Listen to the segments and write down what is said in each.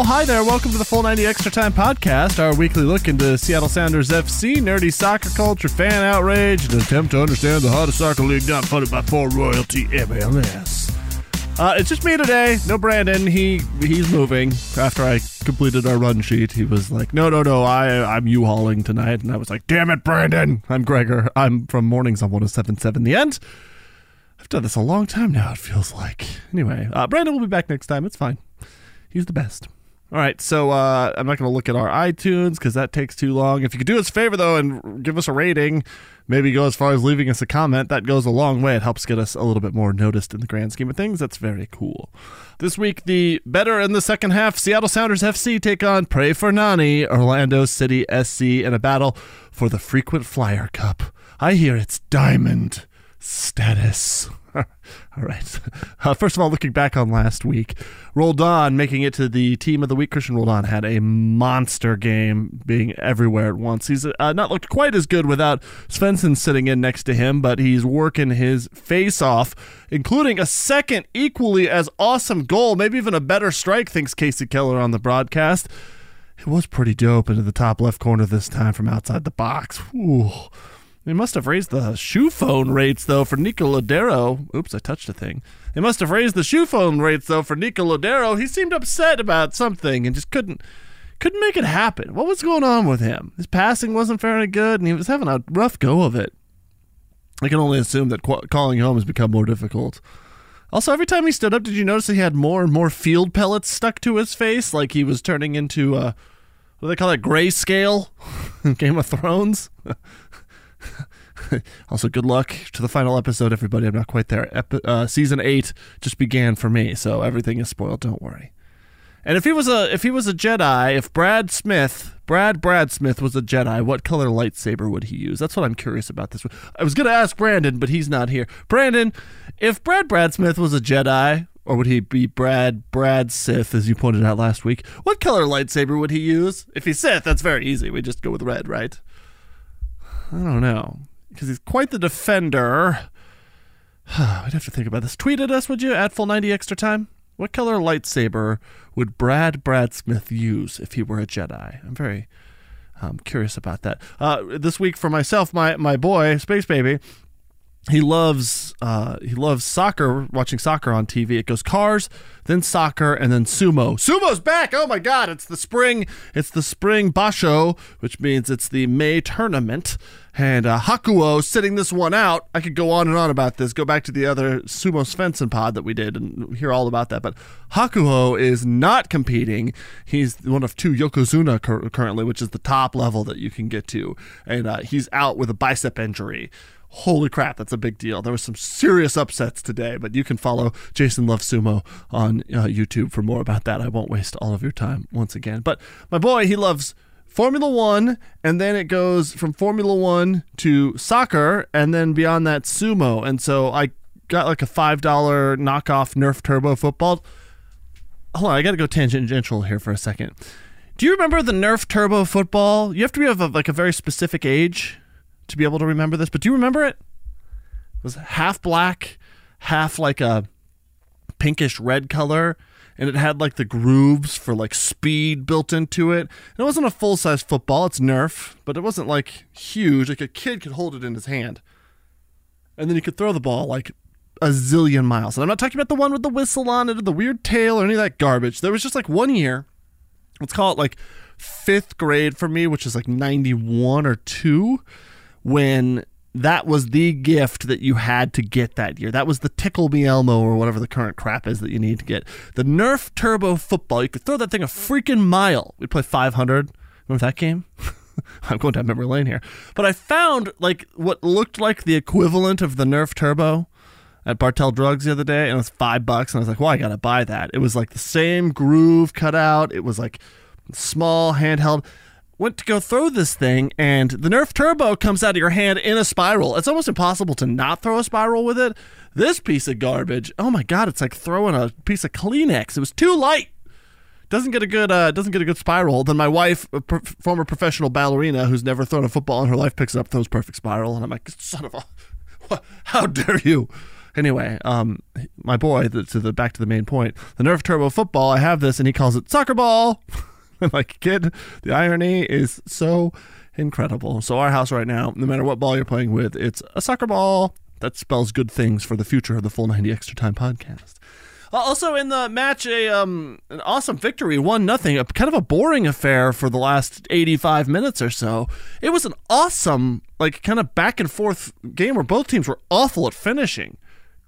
Oh, hi there. Welcome to the Full 90 Extra Time podcast, our weekly look into Seattle Sounders FC, nerdy soccer culture, fan outrage, and attempt to understand the hottest soccer league not funded by full royalty MLS. Uh, it's just me today. No Brandon. He he's moving. After I completed our run sheet, he was like, "No, no, no. I I'm U-hauling tonight," and I was like, "Damn it, Brandon! I'm Gregor. I'm from Mornings on 107.7 The End." I've done this a long time now. It feels like. Anyway, uh, Brandon will be back next time. It's fine. He's the best. All right, so uh, I'm not going to look at our iTunes because that takes too long. If you could do us a favor though and give us a rating, maybe go as far as leaving us a comment, that goes a long way. It helps get us a little bit more noticed in the grand scheme of things. That's very cool. This week, the better in the second half, Seattle Sounders FC take on Pray for Nani, Orlando City SC in a battle for the frequent flyer cup. I hear it's diamond status. all right. Uh, first of all, looking back on last week, Roldan making it to the team of the week. Cristian Roldan had a monster game, being everywhere at once. He's uh, not looked quite as good without Svensson sitting in next to him, but he's working his face off, including a second equally as awesome goal, maybe even a better strike. Thinks Kasey Keller on the broadcast. It was pretty dope into the top left corner this time from outside the box. Ooh. They must have raised the shoe phone rates though for Nico Lodeiro. Oops, I touched a thing. They must have raised the shoe phone rates though for Nico Lodeiro. He seemed upset about something and just couldn't couldn't make it happen. What was going on with him? His passing wasn't very good, and he was having a rough go of it. I can only assume that qu- calling home has become more difficult. Also, every time he stood up, did you notice he had more and more field pellets stuck to his face, like he was turning into a what do they call that grayscale Game of Thrones? also, good luck to the final episode, everybody. I'm not quite there. Uh, season eight just began for me, so everything is spoiled. Don't worry. And if he was a if he was a Jedi, if Brad Smith, Brad Brad Smith was a Jedi, what color lightsaber would he use? That's what I'm curious about this. I was gonna ask Brandon, but he's not here. Brandon, if Brad Brad Smith was a Jedi, or would he be Brad Brad Sith, as you pointed out last week? What color lightsaber would he use? If he's Sith, that's very easy. We just go with red, right? I don't know because he's quite the defender. I'd have to think about this. Tweet at us, would you? At full ninety extra time. What color lightsaber would Brad Brad Smith use if he were a Jedi? I'm very um, curious about that. Uh, this week for myself, my my boy Space Baby, he loves uh, he loves soccer, watching soccer on TV. It goes cars, then soccer, and then sumo. Sumo's back! Oh my god! It's the spring. It's the spring basho, which means it's the May tournament. And uh, Hakuho sitting this one out. I could go on and on about this. Go back to the other Sumo Svensson pod that we did and hear all about that. But Hakuho is not competing. He's one of two Yokozuna cur- currently, which is the top level that you can get to. And uh, he's out with a bicep injury. Holy crap, that's a big deal. There was some serious upsets today, but you can follow Jason Love Sumo on uh, YouTube for more about that. I won't waste all of your time once again. But my boy, he loves Formula One, and then it goes from Formula One to soccer, and then beyond that, sumo. And so I got like a $5 knockoff Nerf Turbo football. Hold on, I got to go tangential here for a second. Do you remember the Nerf Turbo football? You have to be of a, like a very specific age to be able to remember this, but do you remember it? It was half black, half like a pinkish red color, and it had like the grooves for like speed built into it. And it wasn't a full size football, it's Nerf, but it wasn't like huge. Like a kid could hold it in his hand. And then you could throw the ball like a zillion miles. And I'm not talking about the one with the whistle on it or the weird tail or any of that garbage. There was just like one year, let's call it like fifth grade for me, which is like 91 or 2, when that was the gift that you had to get that year. That was the Tickle Me Elmo or whatever the current crap is that you need to get. The Nerf Turbo football. You could throw that thing a freaking mile. We'd play 500. Remember that game? I'm going down memory lane here. But I found like what looked like the equivalent of the Nerf Turbo at Bartell Drugs the other day, and it was five bucks. And I was like, well, I got to buy that. It was like the same groove cut out. It was like small handheld went to go throw this thing, and the Nerf Turbo comes out of your hand in a spiral. It's almost impossible to not throw a spiral with it. This piece of garbage, oh my god, it's like throwing a piece of Kleenex. It was too light. Doesn't get a good uh, doesn't get a good spiral. Then my wife, a pro- former professional ballerina who's never thrown a football in her life, picks it up, throws perfect spiral, and I'm like, son of a, how dare you? Anyway, um, my boy, the, to the back to the main point, the Nerf Turbo football. I have this, and he calls it soccer ball. Like, kid, the irony is so incredible. So our house right now, no matter what ball you're playing with, it's a soccer ball. That spells good things for the future of the full 90 extra time podcast. Uh, also in the match, a um an awesome victory, one nothing. A kind of a boring affair for the last 85 minutes or so. It was an awesome, like kind of back and forth game where both teams were awful at finishing.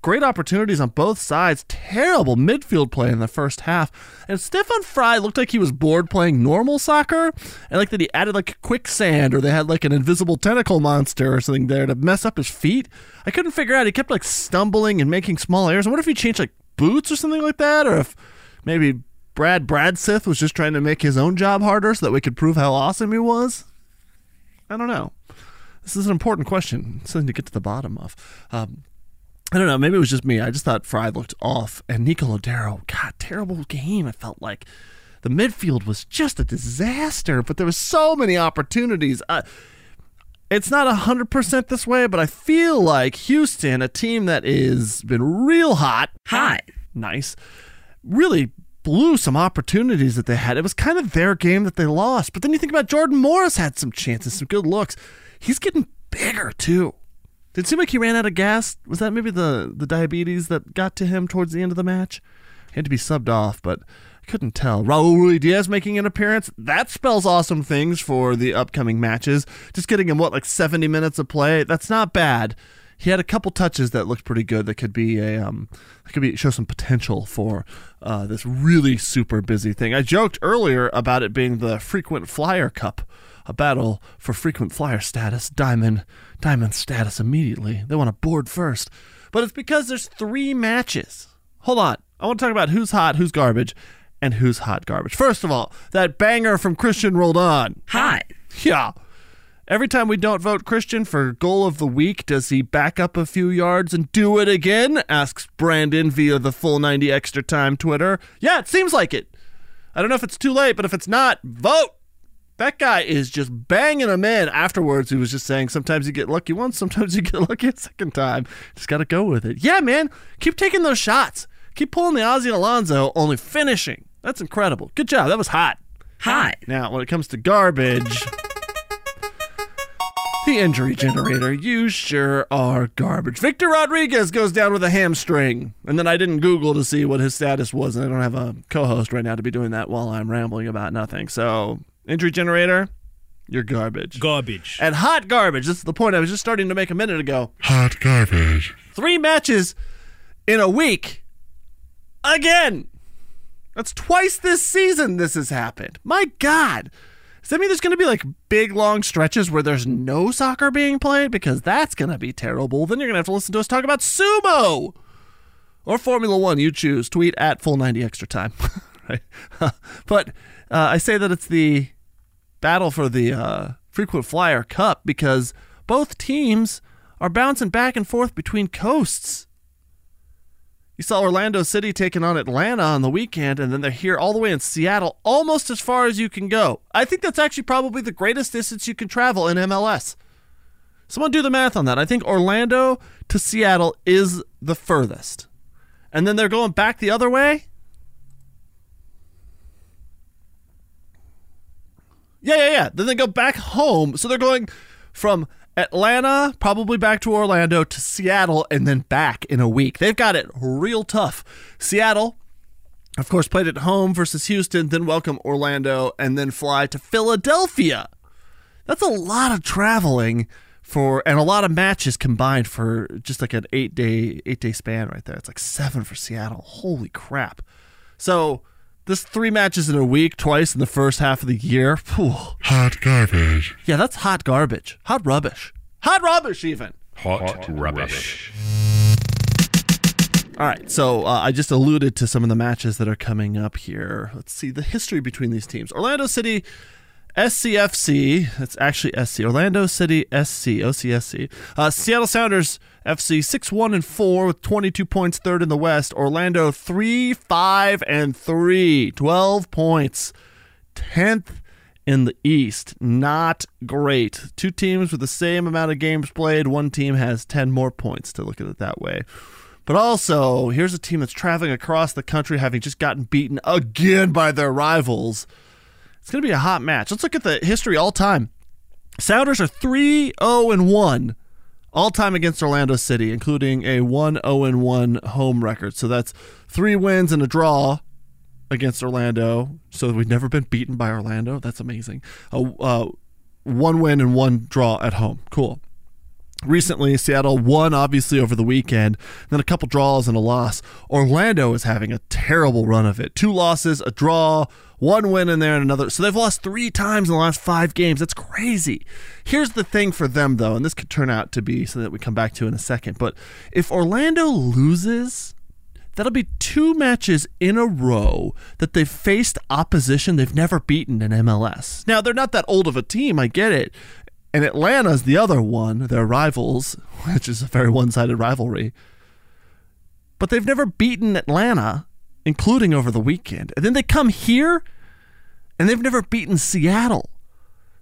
Great opportunities on both sides. Terrible midfield play in the first half. And Stefan Frei looked like he was bored playing normal soccer. And like that he added like quicksand or they had like an invisible tentacle monster or something there to mess up his feet. I couldn't figure out. He kept like stumbling and making small errors. I wonder if he changed like boots or something like that. Or if maybe Brad Bradsith was just trying to make his own job harder so that we could prove how awesome he was. I don't know. This is an important question. Something to get to the bottom of. Um, I don't know. Maybe it was just me. I just thought Frei looked off, and Nico Lodeiro, God, terrible game. I felt like the midfield was just a disaster, but there was so many opportunities. Uh, it's not hundred percent this way, but I feel like Houston, a team that is been real hot, hot, nice, really blew some opportunities that they had. It was kind of their game that they lost. But then you think about Jordan Morris had some chances, some good looks. He's getting bigger too. Did it seem like he ran out of gas? Was that maybe the, the diabetes that got to him towards the end of the match? He had to be subbed off, but I couldn't tell. Raul Ruidíaz making an appearance. That spells awesome things for the upcoming matches. Just getting him, what, like 70 minutes of play? That's not bad. He had a couple touches that looked pretty good. That could be a um, that could be show some potential for uh, this really super busy thing. I joked earlier about it being the frequent flyer cup a battle for frequent flyer status, diamond, diamond status immediately. They want to board first. But it's because there's three matches. Hold on. I want to talk about who's hot, who's garbage, and who's hot garbage. First of all, that banger from Cristian Roldan. Hot. Yeah. Every time we don't vote Cristian for goal of the week, does he back up a few yards and do it again? Asks Brandon via the full 90 extra time Twitter. Yeah, it seems like it. I don't know if it's too late, but if it's not, vote. That guy is just banging them in. Afterwards, he was just saying, sometimes you get lucky once, sometimes you get lucky a second time. Just got to go with it. Yeah, man. Keep taking those shots. Keep pulling the Ozzy and Alonso, only finishing. That's incredible. Good job. That was hot. Hot. Now, when it comes to garbage, the injury generator, you sure are garbage. Victor Rodriguez goes down with a hamstring. And then I didn't Google to see what his status was, and I don't have a co host right now to be doing that while I'm rambling about nothing. So Injury generator, you're garbage. Garbage. And hot garbage. This is the point I was just starting to make a minute ago. Hot garbage. Three matches in a week. Again. That's twice this season this has happened. My God. Does that mean there's going to be like big long stretches where there's no soccer being played? Because that's going to be terrible. Then you're going to have to listen to us talk about sumo or Formula One. You choose. Tweet at full 90 extra time. right? but uh, I say that it's the battle for the uh, frequent flyer cup because both teams are bouncing back and forth between coasts. You saw Orlando City taking on Atlanta on the weekend, and then they're here all the way in Seattle, almost as far as you can go. I think that's actually probably the greatest distance you can travel in MLS. Someone do the math on that. I think Orlando to Seattle is the furthest. And then they're going back the other way. Yeah, yeah, yeah. Then they go back home. So they're going from Atlanta, probably back to Orlando, to Seattle, and then back in a week. They've got it real tough. Seattle, of course, played at home versus Houston, then welcome Orlando, and then fly to Philadelphia. That's a lot of traveling for and a lot of matches combined for just like an eight day eight day span right there. It's like seven for Seattle. Holy crap! So this three matches in a week, twice in the first half of the year. Whew. Hot garbage. Yeah, that's hot garbage. Hot rubbish. Hot rubbish, even. Hot, Hot rubbish. All right, so uh, I just alluded to some of the matches that are coming up here. Let's see the history between these teams. Orlando City SCFC, that's actually SC. Orlando City SC, OCSC. Uh, Seattle Sounders FC 6 1 and 4 with 22 points, third in the West. Orlando 3 5 and 3, 12 points, 10th in the East. Not great. Two teams with the same amount of games played. One team has 10 more points to look at it that way. But also, here's a team that's traveling across the country having just gotten beaten again by their rivals. It's going to be a hot match. Let's look at the history all time. Sounders are 3 0 and 1 all time against Orlando City, including a 1 0 1 home record. So that's three wins and a draw against Orlando. So we've never been beaten by Orlando. That's amazing. A uh, one win and one draw at home. Cool. Recently, Seattle won obviously over the weekend, then a couple draws and a loss. Orlando is having a terrible run of it. Two losses, a draw, one win in there and another. So they've lost three times in the last five games. That's crazy. Here's the thing for them, though, and this could turn out to be something that we come back to in a second. But if Orlando loses, that'll be two matches in a row that they've faced opposition they've never beaten in MLS. Now, they're not that old of a team, I get it. And Atlanta's the other one, their rivals, which is a very one sided rivalry. But they've never beaten Atlanta, including over the weekend. And then they come here and they've never beaten Seattle.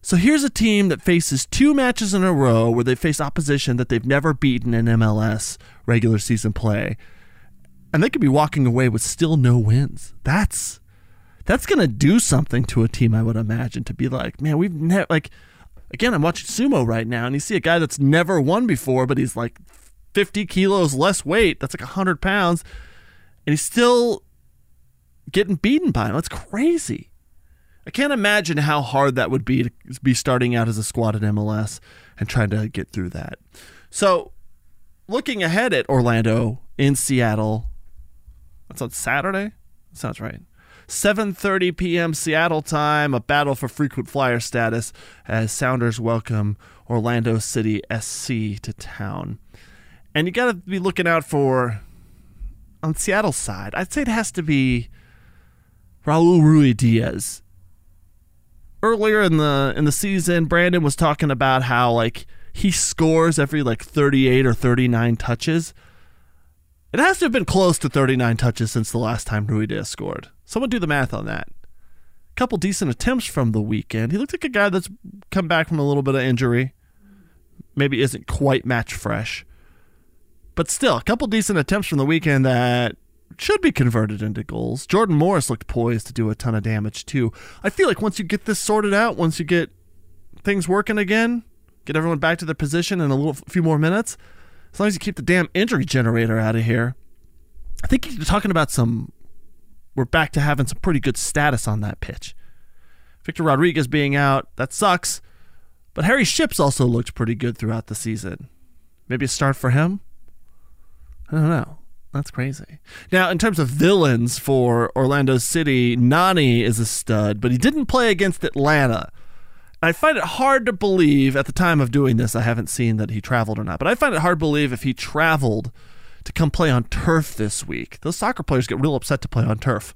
So here's a team that faces two matches in a row where they face opposition that they've never beaten in MLS regular season play. And they could be walking away with still no wins. That's that's going to do something to a team I would imagine to be like, man, we've never like again, I'm watching sumo right now, and you see a guy that's never won before, but he's like 50 kilos less weight. That's like 100 pounds. And he's still getting beaten by him. That's crazy. I can't imagine how hard that would be to be starting out as a squad at MLS and trying to get through that. So, looking ahead at Orlando in Seattle, that's on Saturday. Sounds right. 7:30 p.m. Seattle time, a battle for frequent flyer status as Sounders welcome Orlando City SC to town. And you got to be looking out for on Seattle's side. I'd say it has to be Raul Ruidíaz. Earlier in the in the season, Brandon was talking about how like he scores every like 38 or 39 touches. It has to have been close to 39 touches since the last time Rui Diaz scored. Someone do the math on that. A couple decent attempts from the weekend. He looks like a guy that's come back from a little bit of injury. Maybe isn't quite match fresh. But still, a couple decent attempts from the weekend that should be converted into goals. Jordan Morris looked poised to do a ton of damage too. I feel like once you get this sorted out, once you get things working again, get everyone back to their position in a little few more minutes, as long as you keep the damn injury generator out of here, I think you're talking about some we're back to having some pretty good status on that pitch. Victor Rodriguez being out, that sucks. But Harry Ships also looked pretty good throughout the season. Maybe a start for him? I don't know. That's crazy. Now, in terms of villains for Orlando City, Nani is a stud, but he didn't play against Atlanta. I find it hard to believe at the time of doing this, I haven't seen that he traveled or not, but I find it hard to believe if he traveled to come play on turf this week. Those soccer players get real upset to play on turf.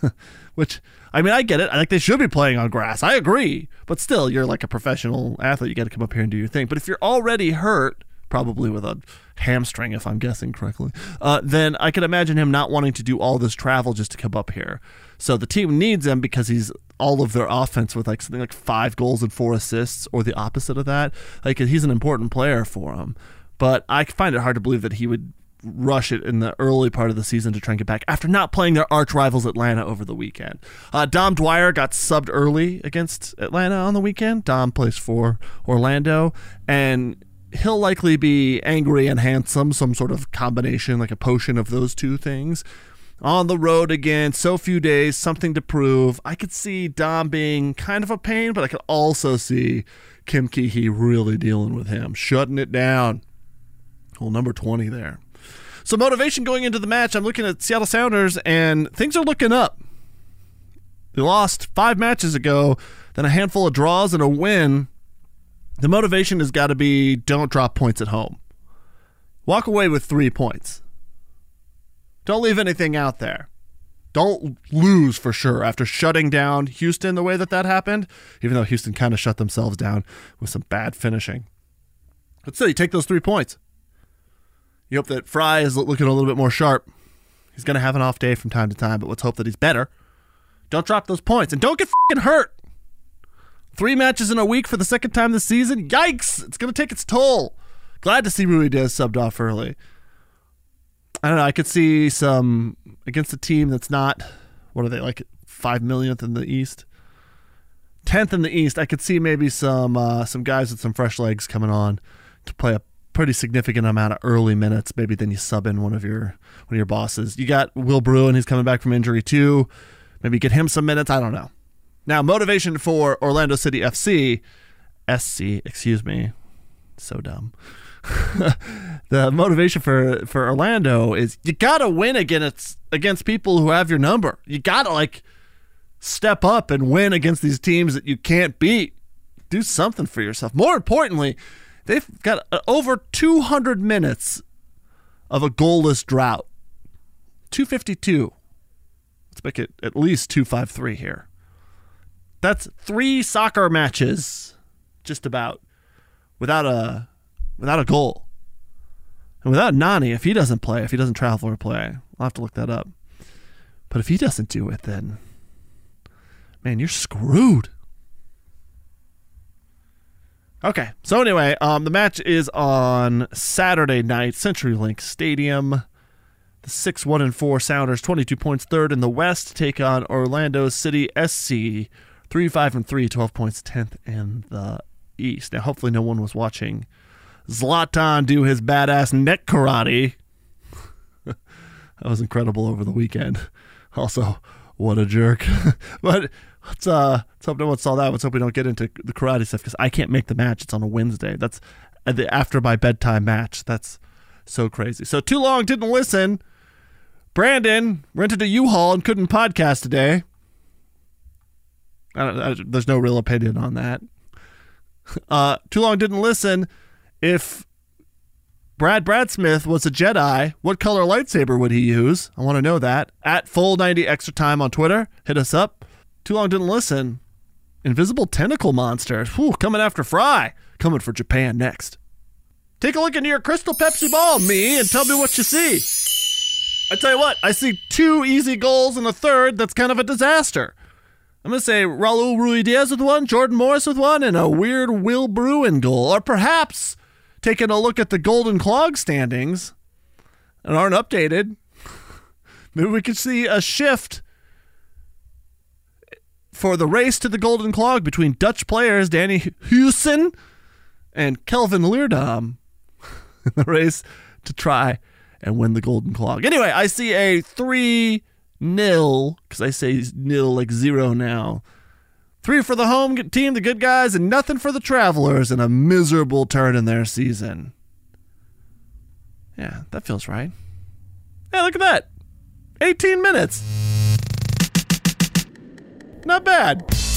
Which I mean, I get it. I think they should be playing on grass. I agree. But still, you're like a professional athlete. You got to come up here and do your thing. But if you're already hurt, probably with a hamstring, if I'm guessing correctly, uh, then I can imagine him not wanting to do all this travel just to come up here. So the team needs him because he's all of their offense with like something like five goals and four assists, or the opposite of that. Like he's an important player for them. But I find it hard to believe that he would rush it in the early part of the season to try and get back after not playing their arch rivals Atlanta over the weekend. Uh, Dom Dwyer got subbed early against Atlanta on the weekend. Dom plays for Orlando, and he'll likely be angry and handsome, some sort of combination, like a potion of those two things. On the road again, so few days, something to prove. I could see Dom being kind of a pain, but I could also see Kim Kee really dealing with him, shutting it down. Well, number 20 there. So, motivation going into the match, I'm looking at Seattle Sounders, and things are looking up. They lost five matches ago, then a handful of draws and a win. The motivation has got to be don't drop points at home. Walk away with three points. Don't leave anything out there. Don't lose for sure after shutting down Houston the way that that happened, even though Houston kind of shut themselves down with some bad finishing. But still, you take those three points. You hope that Frei is looking a little bit more sharp. He's going to have an off day from time to time, but let's hope that he's better. Don't drop those points and don't get fing hurt. Three matches in a week for the second time this season. Yikes! It's going to take its toll. Glad to see Ruidíaz subbed off early. I don't know. I could see some against a team that's not what are they like five millionth in the East, tenth in the East. I could see maybe some uh, some guys with some fresh legs coming on to play a pretty significant amount of early minutes. Maybe then you sub in one of your one of your bosses. You got Will Bruin. He's coming back from injury too. Maybe get him some minutes. I don't know. Now motivation for Orlando City FC, SC. Excuse me. So dumb. the motivation for for Orlando is you gotta win against against people who have your number. You gotta like step up and win against these teams that you can't beat. Do something for yourself. More importantly, they've got uh, over 200 minutes of a goalless drought. 252. Let's make it at least 253 here. That's three soccer matches, just about, without a without a goal. And without Nani, if he doesn't play, if he doesn't travel or play, I'll have to look that up. But if he doesn't do it, then man, you're screwed. Okay, so anyway, um, the match is on Saturday night, CenturyLink Stadium. The six one and four Sounders, twenty two points, third in the West, take on Orlando City SC, three five and three, 12 points, tenth in the East. Now, hopefully, no one was watching Zlatan do his badass neck karate. that was incredible over the weekend. Also, what a jerk. but let's uh let's hope no one saw that. Let's hope we don't get into the karate stuff because I can't make the match. It's on a Wednesday. That's the after my bedtime match. That's so crazy. So too long didn't listen. Brandon rented a U-Haul and couldn't podcast today. I I, there's no real opinion on that. Uh, too long didn't listen if Brad Brad Smith was a Jedi, what color lightsaber would he use? I want to know that. At full 90 extra time on Twitter, hit us up. Too long didn't listen. Invisible tentacle monster. Whew, coming after Frei. Coming for Japan next. Take a look into your crystal Pepsi ball, me, and tell me what you see. I tell you what, I see two easy goals and a third that's kind of a disaster. I'm going to say Raul Ruidíaz with one, Jordan Morris with one, and a weird Will Bruin goal. Or perhaps taking a look at the Golden Clog standings and aren't updated, maybe we could see a shift for the race to the Golden Clog between Dutch players Danny Hoesen and Kelvin Leerdam in the race to try and win the Golden Clog. Anyway, I see a 3 nil, because I say nil like zero now, Three for the home team, the good guys, and nothing for the travelers, and a miserable turn in their season. Yeah, that feels right. Hey, look at that. 18 minutes. Not bad.